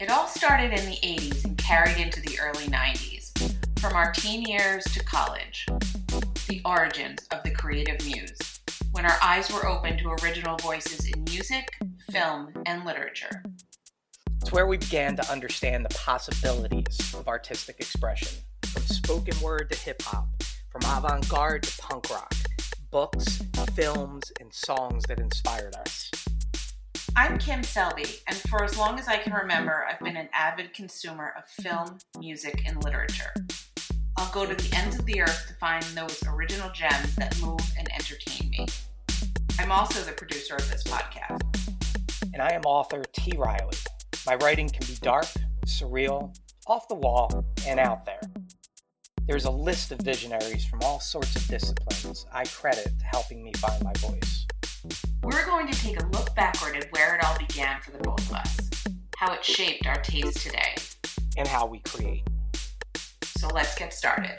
It all started in the 80s and carried into the early 90s. From our teen years to college, the origins of the creative muse, when our eyes were open to original voices in music, film, and literature. It's where we began to understand the possibilities of artistic expression, from spoken word to hip hop, from avant garde to punk rock, books, films, and songs that inspired us. I'm Kim Selby, and for as long as I can remember, I've been an avid consumer of film, music, and literature. I'll go to the ends of the earth to find those original gems that move and entertain me. I'm also the producer of this podcast. And I am author T. Reilly. My writing can be dark, surreal, off the wall, and out there. There's a list of visionaries from all sorts of disciplines I credit to helping me find my voice. We're going to take a look backward at where it all began for the both of us, how it shaped our taste today, and how we create. So let's get started.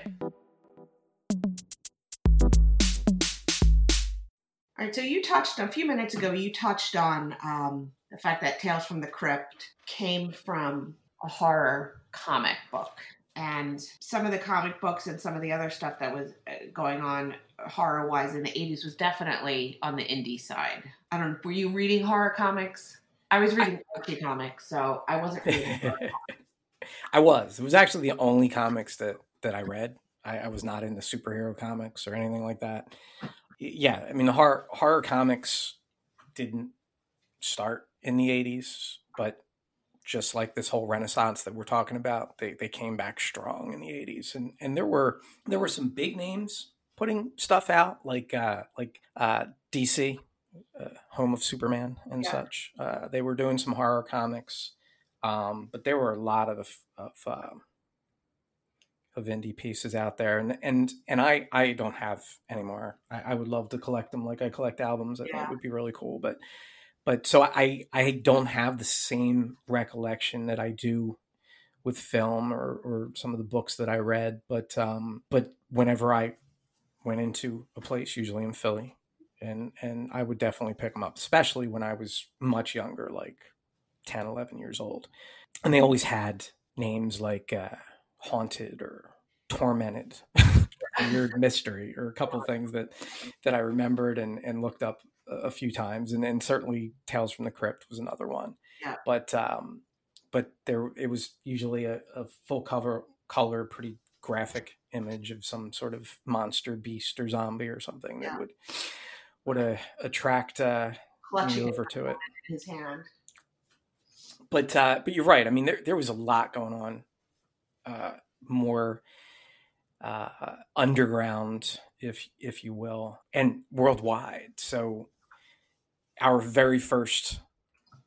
All right, so you touched a few minutes ago, you touched on um, the fact that Tales from the Crypt came from a horror comic book. And some of the comic books and some of the other stuff that was uh, going on horror wise in the 80s was definitely on the indie side. I don't were you reading horror comics? I was reading Archie comics, so I wasn't reading I was. It was actually the only comics that that I read. I, I, was not into superhero comics or anything like that. Yeah, I mean the horror horror comics didn't start in the 80s, but just like this whole renaissance that we're talking about, they, they came back strong in the 80s. And and there were there were some big names putting stuff out like uh, like uh, DC, uh, home of Superman and yeah. such. Uh, they were doing some horror comics, um, but there were a lot of of um, of indie pieces out there, and and and I I don't have anymore. I, I would love to collect them like I collect albums. Yeah. that would be really cool, but but so I I don't have the same recollection that I do with film or, or some of the books that I read. But um, but whenever I went into a place, usually in Philly, and and I would definitely pick them up, especially when I was much younger, like 10, 11 years old. And they always had names like uh, haunted or tormented, weird mystery, or a couple things that that I remembered and and looked up a few times, and, then certainly Tales from the Crypt was another one. Yeah. But um, but there it was usually a, a full cover color, pretty graphic image of some sort of monster, beast, or zombie or something yeah. that would would uh, attract uh, me over to it. his hand. But uh, but you're right. I mean, there there was a lot going on, uh, more uh, underground, if if you will, and worldwide. So our very first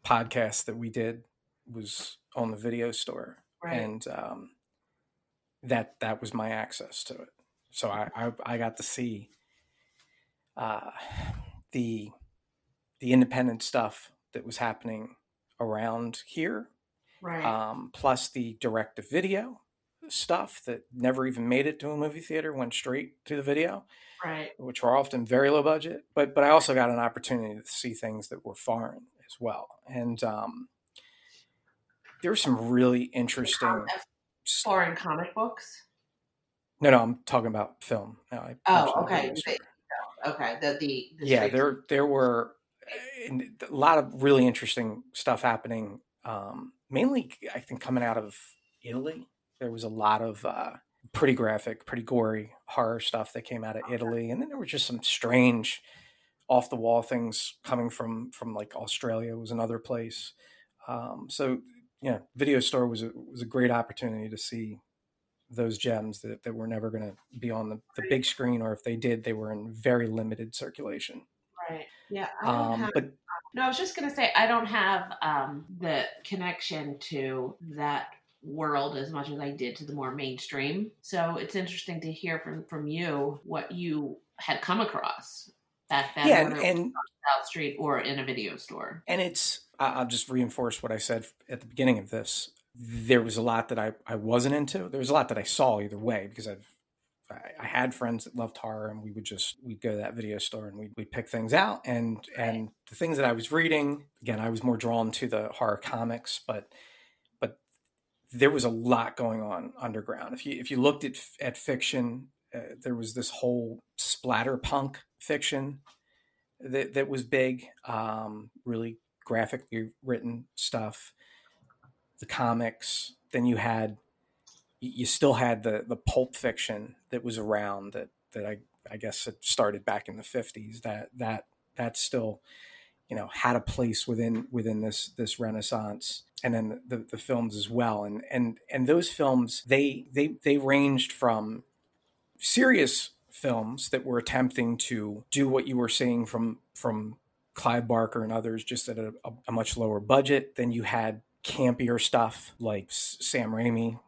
podcast that we did was on the video store, right. and um, that that was my access to it. So I I, I got to see uh, the the independent stuff that was happening around here, right? Um, plus the direct to video stuff that never even made it to a movie theater, went straight to the video right. which were often very low budget. But but I also got an opportunity to see things that were foreign as well, and um, there were some really interesting foreign comic books. No, no, I'm talking about film. No, I oh, okay, okay. The the, the yeah, there there were a lot of really interesting stuff happening. Um, mainly, I think coming out of Italy. There was a lot of uh, pretty graphic, pretty gory horror stuff that came out of Italy, and then there were just some strange, off the wall things coming from from like Australia was another place. Um, so yeah, video store was a was a great opportunity to see those gems that, that were never going to be on the, the big screen, or if they did, they were in very limited circulation. Right. Yeah. Um, have, but no, I was just going to say I don't have um, the connection to that world as much as I did to the more mainstream. So it's interesting to hear from from you what you had come across back then. Yeah, and, and South Street or in a video store. And it's I'll just reinforce what I said at the beginning of this. There was a lot that I, I wasn't into. There was a lot that I saw either way because I've I had friends that loved horror, and we would just we'd go to that video store and we'd, we'd pick things out. And and the things that I was reading, again, I was more drawn to the horror comics, but there was a lot going on underground. If you if you looked at at fiction, uh, there was this whole splatter punk fiction that that was big, um, really graphically written stuff. The comics. Then you had you still had the the pulp fiction that was around that that I I guess it started back in the 50s that that that still you know had a place within within this this renaissance and then the, the films as well. And and and those films they they they ranged from serious films that were attempting to do what you were seeing from from Clive Barker and others just at a, a much lower budget. Then you had campier stuff like Sam Raimi.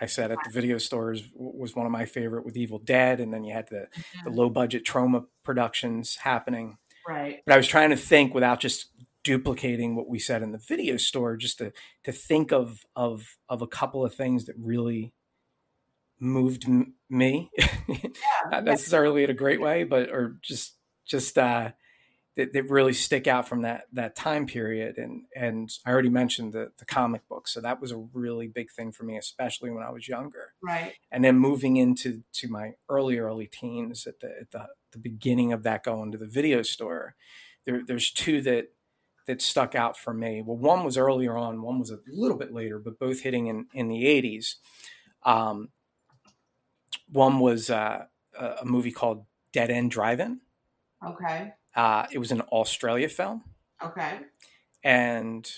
I said at the video stores was one of my favorite with Evil Dead, and then you had the the mm-hmm. low budget Troma productions happening. Right. But I was trying to think without just duplicating what we said in the video store, just to to think of of of a couple of things that really moved m- me, yeah, not necessarily in a great way, but or just just uh, that, that really stick out from that that time period. And and I already mentioned the the comic book, so that was a really big thing for me, especially when I was younger. Right. And then moving into to my early early teens, at the at the, the beginning of that going to the video store, there, there's two that that stuck out for me. Well, one was earlier on, one was a little bit later, but both hitting in in the 80s. Um, one was uh, a movie called Dead End Drive-In. Okay. Uh, it was an Australia film. Okay. And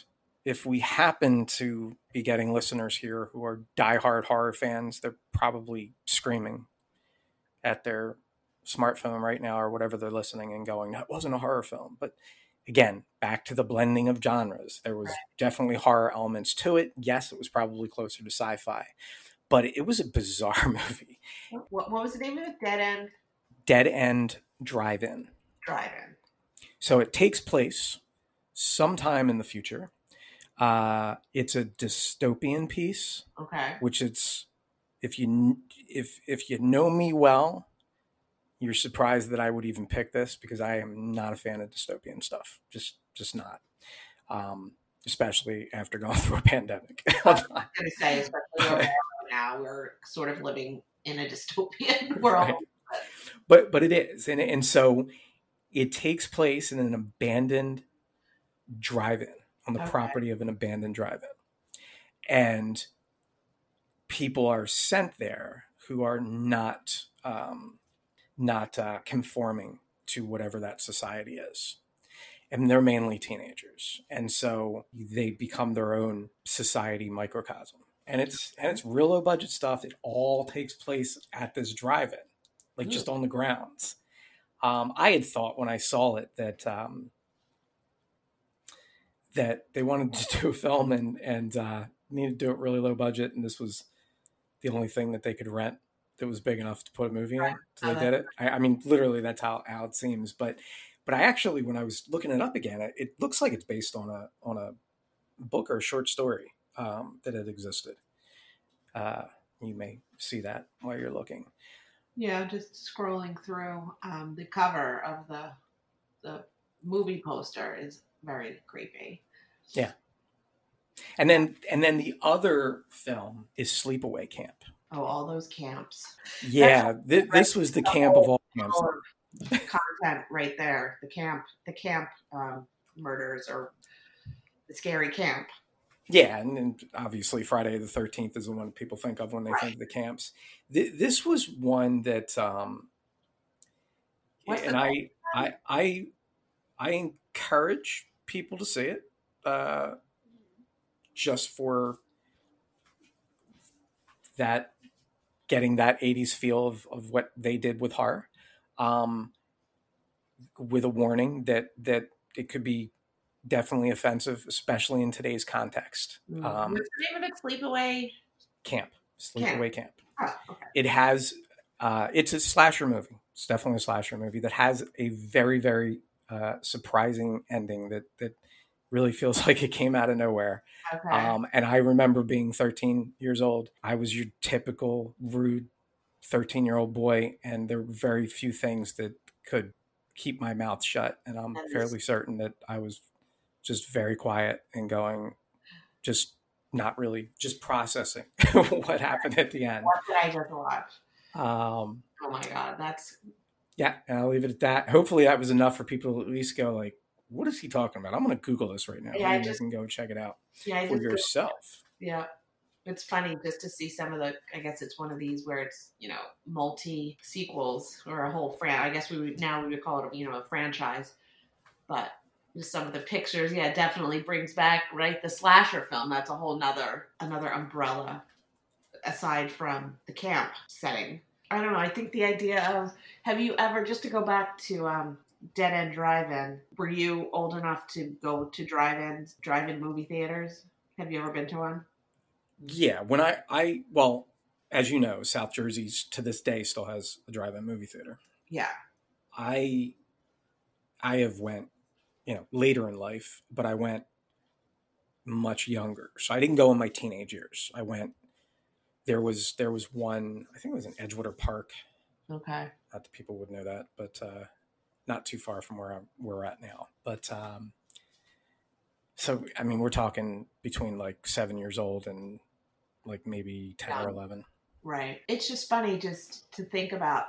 if we happen to be getting listeners here who are diehard horror fans, they're probably screaming at their smartphone right now or whatever they're listening and going, that wasn't a horror film. But again, back to the blending of genres. There was right. definitely horror elements to it. Yes, it was probably closer to sci fi, but it was a bizarre movie. What, what was the name of it? Dead End? Dead End Drive In. Drive In. So it takes place sometime in the future. Uh, it's a dystopian piece. Okay. Which it's if you if if you know me well, you're surprised that I would even pick this because I am not a fan of dystopian stuff. Just just not. Um, especially after going through a pandemic. I was going to say, especially now, we're sort of living in a dystopian world. Right. But but it is, and and so it takes place in an abandoned drive-in on the okay. property of an abandoned drive-in, and people are sent there who are not um, not uh, conforming to whatever that society is. And they're mainly teenagers. And so they become their own society microcosm. And it's and it's real low budget stuff. It all takes place at this drive-in, like just on the grounds. Um, I had thought when I saw it that um, that they wanted to do a film and and uh, needed to do it really low budget, and this was the only thing that they could rent that was big enough to put a movie right. in. So they did it. I, I, mean, literally, that's how, how it seems. But but I actually, when I was looking it up again, it, it looks like it's based on a on a book or a short story um, that had existed. Uh, you may see that while you're looking. Yeah, just scrolling through um, the cover of the the movie poster is very creepy. Yeah. And then and then the other film is Sleepaway Camp. Oh, all those camps. Yeah, th- this was the camp of all camps. Content right there. The camp, the camp um, murders or the scary camp. Yeah, and, and, obviously Friday the Thirteenth is the one people think of when they right. think of the camps. Th- this was one that, um, and I, I, I, I encourage people to see it, uh, just for that getting that 80s feel of, of what they did with horror um, with a warning that that it could be definitely offensive especially in today's context mm. um, what's the name of it sleepaway camp sleepaway camp, camp. Oh, okay. it has uh, it's a slasher movie it's definitely a slasher movie that has a very very uh, surprising ending that that really feels like it came out of nowhere. Okay. Um, and I remember being 13 years old. I was your typical rude 13 year old boy, and there were very few things that could keep my mouth shut. And I'm fairly certain that I was just very quiet and going, just not really just processing what happened at the end. What did I just watch? Um, Oh my god, that's yeah, and I'll leave it at that. Hopefully, that was enough for people to at least go like, "What is he talking about?" I'm going to Google this right now. Yeah, you can go check it out yeah. For yourself. Yeah. It's funny just to see some of the I guess it's one of these where it's, you know, multi sequels or a whole fran I guess we would now we would call it, you know, a franchise. But some of the pictures, yeah, definitely brings back, right, the slasher film. That's a whole nother another umbrella aside from the camp setting. I don't know, I think the idea of have you ever just to go back to um Dead End Drive-In, were you old enough to go to drive-ins, drive-in movie theaters? Have you ever been to one? Yeah, when I I well, as you know, South Jersey's to this day still has a drive-in movie theater. Yeah. I I have went, you know, later in life, but I went much younger. So I didn't go in my teenage years. I went there was there was one, I think it was in Edgewater Park. Okay. Not that people would know that, but uh not too far from where I'm, we're at now. But um so I mean, we're talking between like 7 years old and like maybe 10 or 11. Right. It's just funny just to think about,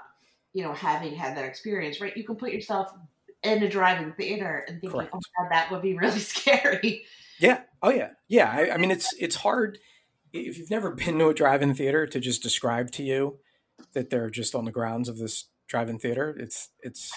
you know, having had that experience, right? You can put yourself in a driving theater and thinking, Correct. oh my God, that would be really scary. Yeah. Oh yeah. Yeah. I, I mean, it's it's hard if you've never been to a drive-in theater to just describe to you that they're just on the grounds of this drive-in theater. It's it's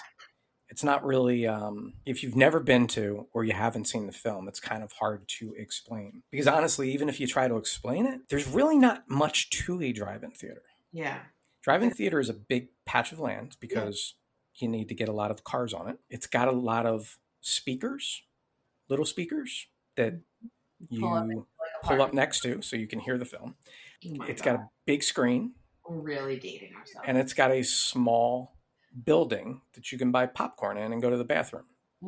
it's not really um, if you've never been to or you haven't seen the film. It's kind of hard to explain because honestly, even if you try to explain it, there's really not much to a drive-in theater. Yeah. Drive-in theater is a big patch of land because you need to get a lot of cars on it. It's got a lot of speakers, little speakers that you Pull up pull up, next to so you can hear the film. Oh It's God. got a big screen We're really dating ourselves. and it's got a small building that you can buy popcorn in and go to the bathroom.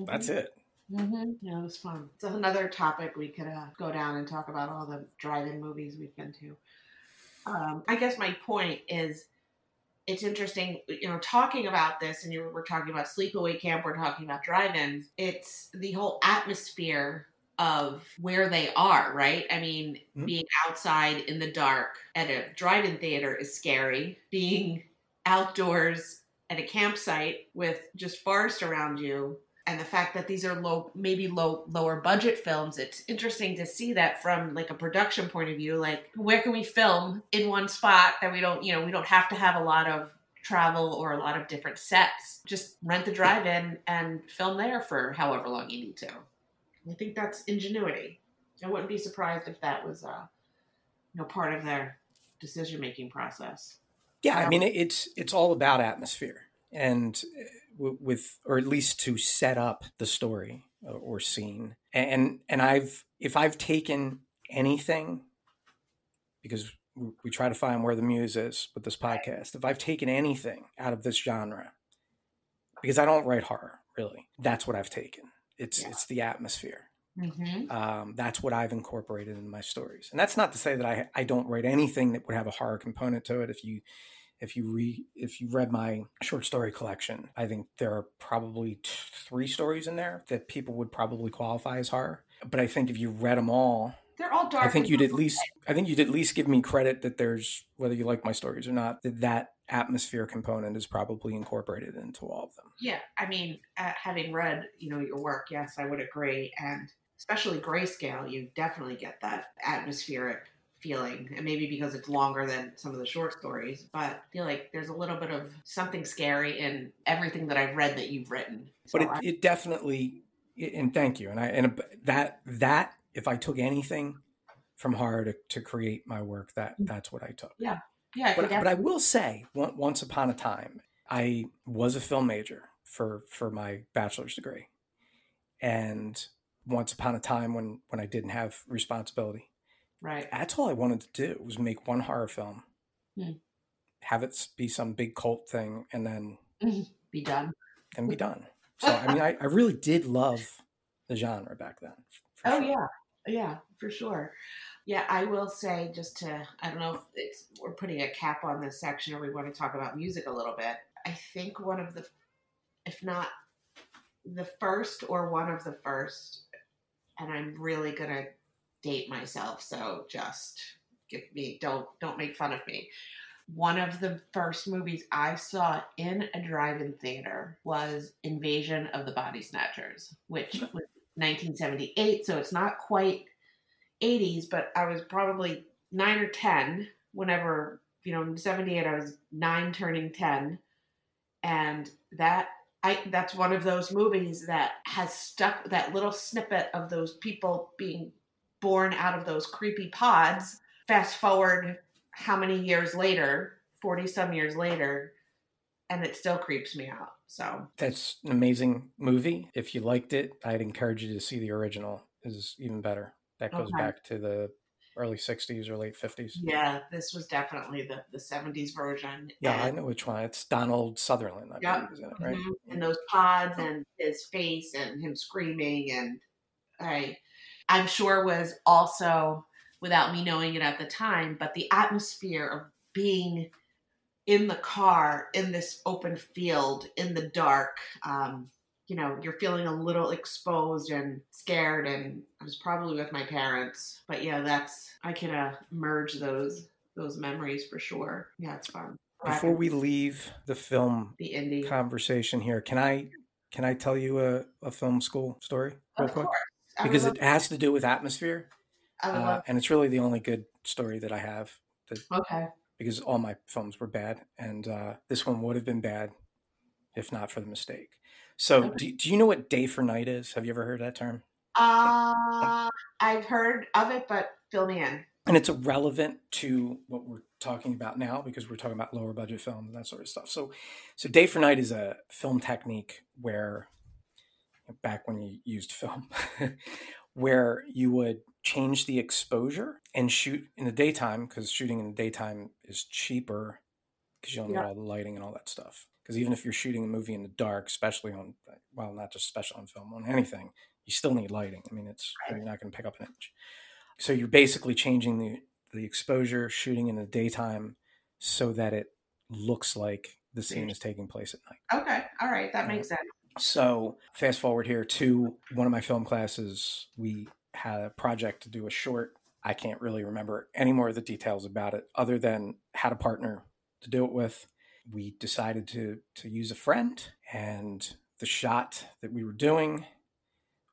That's it. Mm-hmm. Yeah, it was fun. It's another topic we could uh, go down and talk about all the drive-in movies we've been to. Um, I guess my point is, it's interesting, you know, talking about this, and you were, talking about sleepaway camp, we're talking about drive-ins. It's the whole atmosphere of where they are, right? I mean, Mhm. being outside in the dark at a drive-in theater is scary. Being outdoors at a campsite with just forest around you and the fact that these are low maybe low lower budget films it's interesting to see that from like a production point of view like where can we film in one spot that we don't you know we don't have to have a lot of travel or a lot of different sets. Just rent the drive-in and film there for however long you need to. I think that's ingenuity. I wouldn't be surprised if that was uh you know part of their decision making process. Yeah, I mean it's it's all about atmosphere. And uh, with or at least to set up the story or, or scene. And and I've if I've taken anything because we we try to find where the muse is with this podcast. If I've taken anything out of this genre because I don't write horror, really. That's what I've taken. It's Yeah. it's the atmosphere. mm-hmm. um, that's what I've incorporated in my stories. And that's not to say that I, I don't write anything that would have a horror component to it. If you if you re if you read my short story collection, I think there are probably t- three stories in there that people would probably qualify as horror. But I think if you read them all, they're all dark I think you'd at least I think you'd at least give me credit that there's whether you like my stories or not that that atmosphere component is probably incorporated into all of them. Yeah, I mean, uh, having read, you know, your work, yes, I would agree, and especially grayscale, you definitely get that atmospheric feeling, and maybe because it's longer than some of the short stories, but I feel like there's a little bit of something scary in everything that I've read that you've written. So but it, I- it definitely and thank you and i and that that if i took anything from horror to, to create my work that mm-hmm. that's what i took. Yeah, yeah but, but i will say once upon a time i was a film major for for my bachelor's degree. And once upon a time when when i didn't have responsibility right. that's all i wanted to do was make one horror film Hmm. have it be some big cult thing and then Be done. and be done. So I mean, I, I really did love the genre back then. Oh sure. yeah, yeah, for sure. Yeah, I will say just to I don't know if it's, we're putting a cap on this section or we want to talk about music a little bit. I think one of the, if not the first or one of the first, and I'm really gonna date myself, so just give me don't don't make fun of me. One of the first movies I saw in a drive-in theater was Invasion of the Body Snatchers, which mm-hmm. was 1978, so it's not quite 80s, but I was probably nine or 10 whenever, you know, in 78, I was nine turning 10. And that, I, that's one of those movies that has stuck that little snippet of those people being born out of those creepy pods. Fast forward how many years later, 40 some years later, and it still creeps me out. So that's an amazing movie. If you liked it, I'd encourage you to see the original. is even better. That goes okay. back to the early 60s or late 50s. Yeah, this was definitely the, the 70s version. Yeah, and, I know which one. It's Donald Sutherland, I yep. believe, it, right? Mm-hmm. And those pods and his face and him screaming and I I'm sure was also without me knowing it at the time, but the atmosphere of being in the car in this open field in the dark um, you know, you're feeling a little exposed and scared. And I was probably with my parents, but yeah, that's I can uh, merge those those memories for sure. Yeah, it's fun. Before we leave the film the indie conversation here, can I can I tell you a, a film school story real of quick? Because it has to do with atmosphere, uh, and it's really the only good story that I have. That, okay. Because all my films were bad, and uh, this one would have been bad if not for the mistake. So, do, do you know what day for night is? Have you ever heard that term? Uh, I've heard of it, but fill me in. And it's relevant to what we're talking about now because we're talking about lower budget films and that sort of stuff. So, so day for night is a film technique where, back when you used film, where you would change the exposure and shoot in the daytime because shooting in the daytime is cheaper because you don't need all the lighting and all that stuff because even if you're shooting a movie in the dark, especially on well, not just special on film, on anything, you still need lighting. I mean, it's you're not going to pick up an image. So you're basically changing the the exposure, shooting in the daytime, so that it looks like the scene is taking place at night. Okay, all right, that makes sense. So fast forward here to one of my film classes, we had a project to do a short. I can't really remember any more of the details about it, other than had a partner to do it with. We decided to to use a friend and the shot that we were doing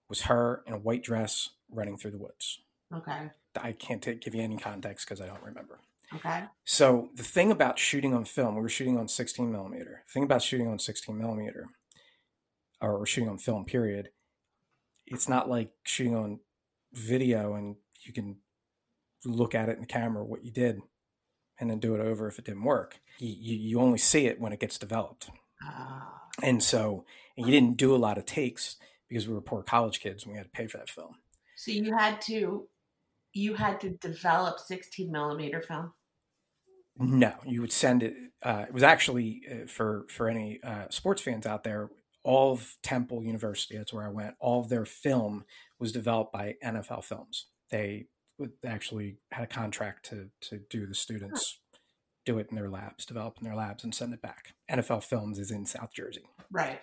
was her in a white dress running through the woods. Okay. I can't take, give you any context because i don't remember. Okay. So the thing about shooting on film we were shooting on 16 millimeter. The thing about shooting on 16 millimeter or shooting on film period it's not like shooting on video and you can look at it in the camera what you did and then do it over if it didn't work. You, you, only see it when it gets developed. Ah. And so and you didn't do a lot of takes because we were poor college kids and we had to pay for that film. So you had to you had to develop 16 millimeter film. No, you would send it. Uh, it was actually uh, for for any uh, sports fans out there. All of Temple University, that's where I went. All of their film was developed by NFL Films. They actually had a contract to to do the students do it in their labs, develop in their labs, and send it back. NFL Films is in South Jersey, right?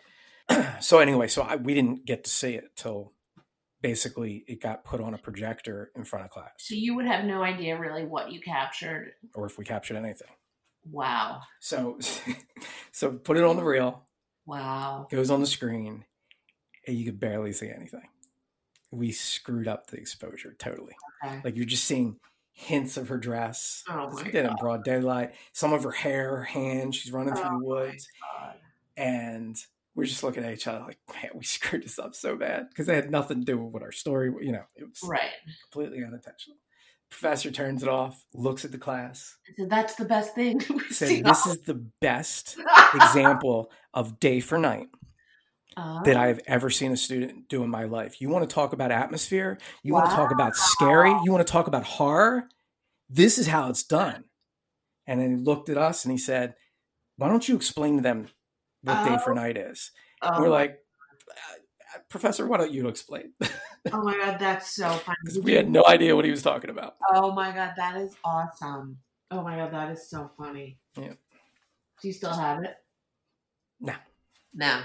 so anyway, so I, we didn't get to see it till basically it got put on a projector in front of class. So you would have no idea really what you captured, or if we captured anything. Wow. So, so put it on the reel. Wow. Goes on the screen, and you could barely see anything we screwed up the exposure totally. Okay. Like you're just seeing hints of her dress. Oh my in broad daylight. Some of her hair, her hands. She's running oh through the woods, and we're just looking at each other like, man, we screwed this up so bad because they had nothing to do with what our story. You know, it was right, completely unintentional. Professor turns it off, looks at the class. So that's the best thing. Said, "This is the best example of day for night." that oh. I've ever seen a student do in my life. You want to talk about atmosphere? You wow. want to talk about scary? You want to talk about horror? This is how it's done. And then he looked at us and he said, Why don't you explain to them what oh. day for oh. night is? Oh. We're like, uh, Professor, why don't you explain? oh my God, that's so funny. we had no idea what he was talking about. Oh my God, that is awesome. Oh my God, that is so funny. Yeah. Do you still have it? No. No.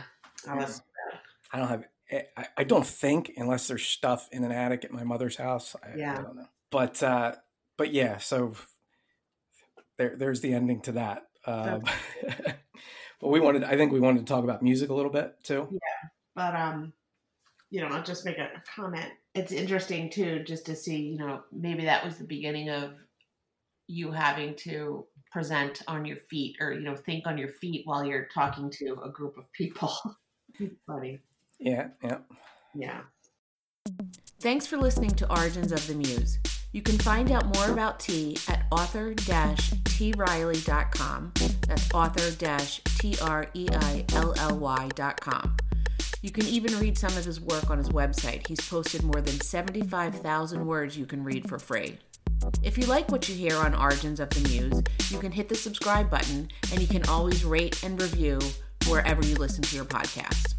I don't have eh, I, I don't think unless there's stuff in an attic at my mother's house. I, Yeah. I don't know. But uh, but yeah, so there there's the ending to that. Um, but we wanted, I think we wanted to talk about music a little bit too. Yeah. But um you know i'll just make a, a comment it's interesting too just to see you know maybe that was the beginning of you having to present on your feet or you know think on your feet while you're talking to a group of people funny Yeah, yeah. yeah Thanks for listening to Origins of the Muse. You can find out more about T at author-treilly.com. That's author-t-r-e-i-l-l-y.com. You can even read some of his work on his website. He's posted more than 75,000 words you can read for free. If you like what you hear on Origins of the Muse, you can hit the subscribe button and you can always rate and review wherever you listen to your podcast.